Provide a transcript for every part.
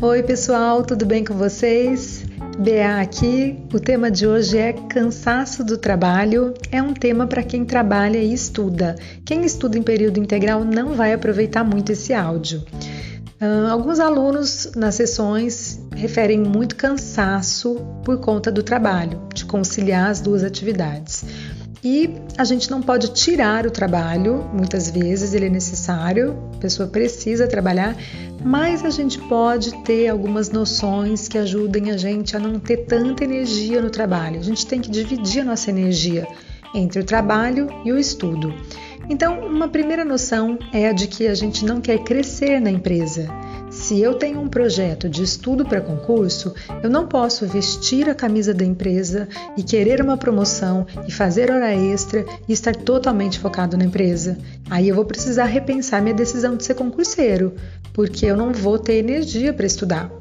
Oi, pessoal, tudo bem com vocês? BA aqui. O tema de hoje é cansaço do trabalho. É um tema para quem trabalha e estuda. Quem estuda em período integral não vai aproveitar muito esse áudio. Alguns alunos nas sessões referem muito cansaço por conta do trabalho, de conciliar as duas atividades. E a gente não pode tirar o trabalho, muitas vezes ele é necessário, a pessoa precisa trabalhar, mas a gente pode ter algumas noções que ajudem a gente a não ter tanta energia no trabalho. A gente tem que dividir a nossa energia entre o trabalho e o estudo. Então, uma primeira noção é a de que a gente não quer crescer na empresa. Se eu tenho um projeto de estudo para concurso, eu não posso vestir a camisa da empresa e querer uma promoção e fazer hora extra e estar totalmente focado na empresa. Aí eu vou precisar repensar minha decisão de ser concurseiro, porque eu não vou ter energia para estudar.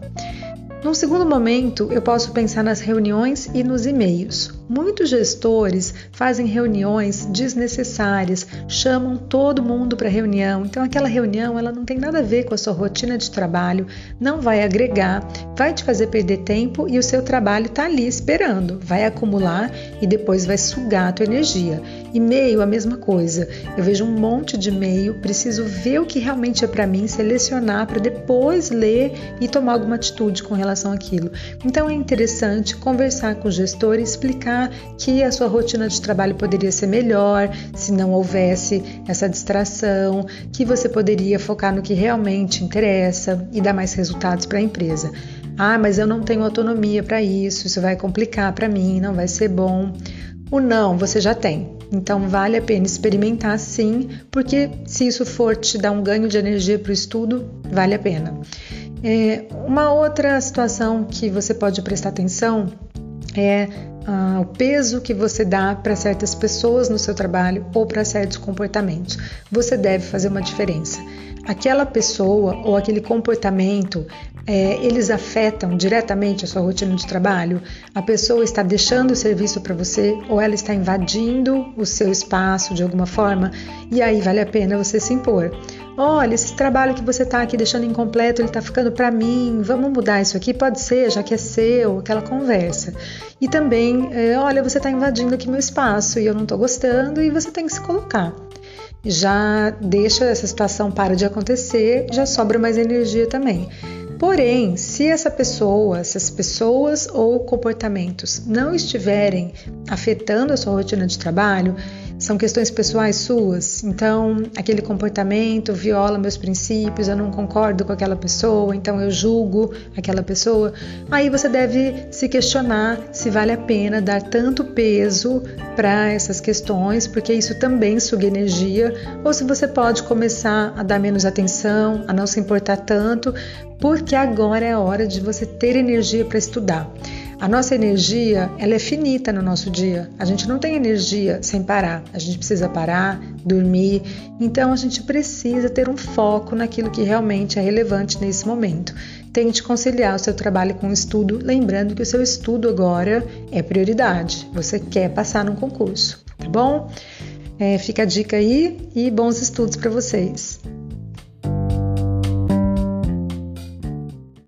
Num segundo momento, eu posso pensar nas reuniões e nos e-mails. Muitos gestores fazem reuniões desnecessárias, chamam todo mundo para reunião. Então aquela reunião, ela não tem nada a ver com a sua rotina de trabalho, não vai agregar, vai te fazer perder tempo e o seu trabalho está ali esperando, vai acumular e depois vai sugar a tua energia. E-mail, a mesma coisa. Eu vejo um monte de e-mail, preciso ver o que realmente é para mim, selecionar para depois ler e tomar alguma atitude com relação àquilo. Então é interessante conversar com o gestor e explicar que a sua rotina de trabalho poderia ser melhor se não houvesse essa distração, que você poderia focar no que realmente interessa e dar mais resultados para a empresa. Ah, mas eu não tenho autonomia para isso, isso vai complicar para mim, não vai ser bom. O não você já tem. Então vale a pena experimentar sim, porque se isso for te dar um ganho de energia para o estudo, vale a pena. É, uma outra situação que você pode prestar atenção é ah, o peso que você dá para certas pessoas no seu trabalho ou para certos comportamentos. Você deve fazer uma diferença. Aquela pessoa ou aquele comportamento, é, eles afetam diretamente a sua rotina de trabalho? A pessoa está deixando o serviço para você ou ela está invadindo o seu espaço de alguma forma? E aí vale a pena você se impor. Olha, esse trabalho que você está aqui deixando incompleto, ele está ficando para mim. Vamos mudar isso aqui? Pode ser, já que é seu, aquela conversa. E também, é, olha, você está invadindo aqui meu espaço e eu não estou gostando e você tem que se colocar. Já deixa essa situação para de acontecer, já sobra mais energia também. Porém, se essa pessoa, essas pessoas ou comportamentos não estiverem afetando a sua rotina de trabalho, são questões pessoais suas. Então, aquele comportamento viola meus princípios, eu não concordo com aquela pessoa, então eu julgo aquela pessoa. Aí você deve se questionar se vale a pena dar tanto peso para essas questões, porque isso também suga energia, ou se você pode começar a dar menos atenção, a não se importar tanto, porque agora é a hora de você ter energia para estudar. A nossa energia, ela é finita no nosso dia. A gente não tem energia sem parar. A gente precisa parar, dormir. Então a gente precisa ter um foco naquilo que realmente é relevante nesse momento. Tente conciliar o seu trabalho com o estudo, lembrando que o seu estudo agora é prioridade. Você quer passar num concurso, tá bom? É, fica a dica aí e bons estudos para vocês.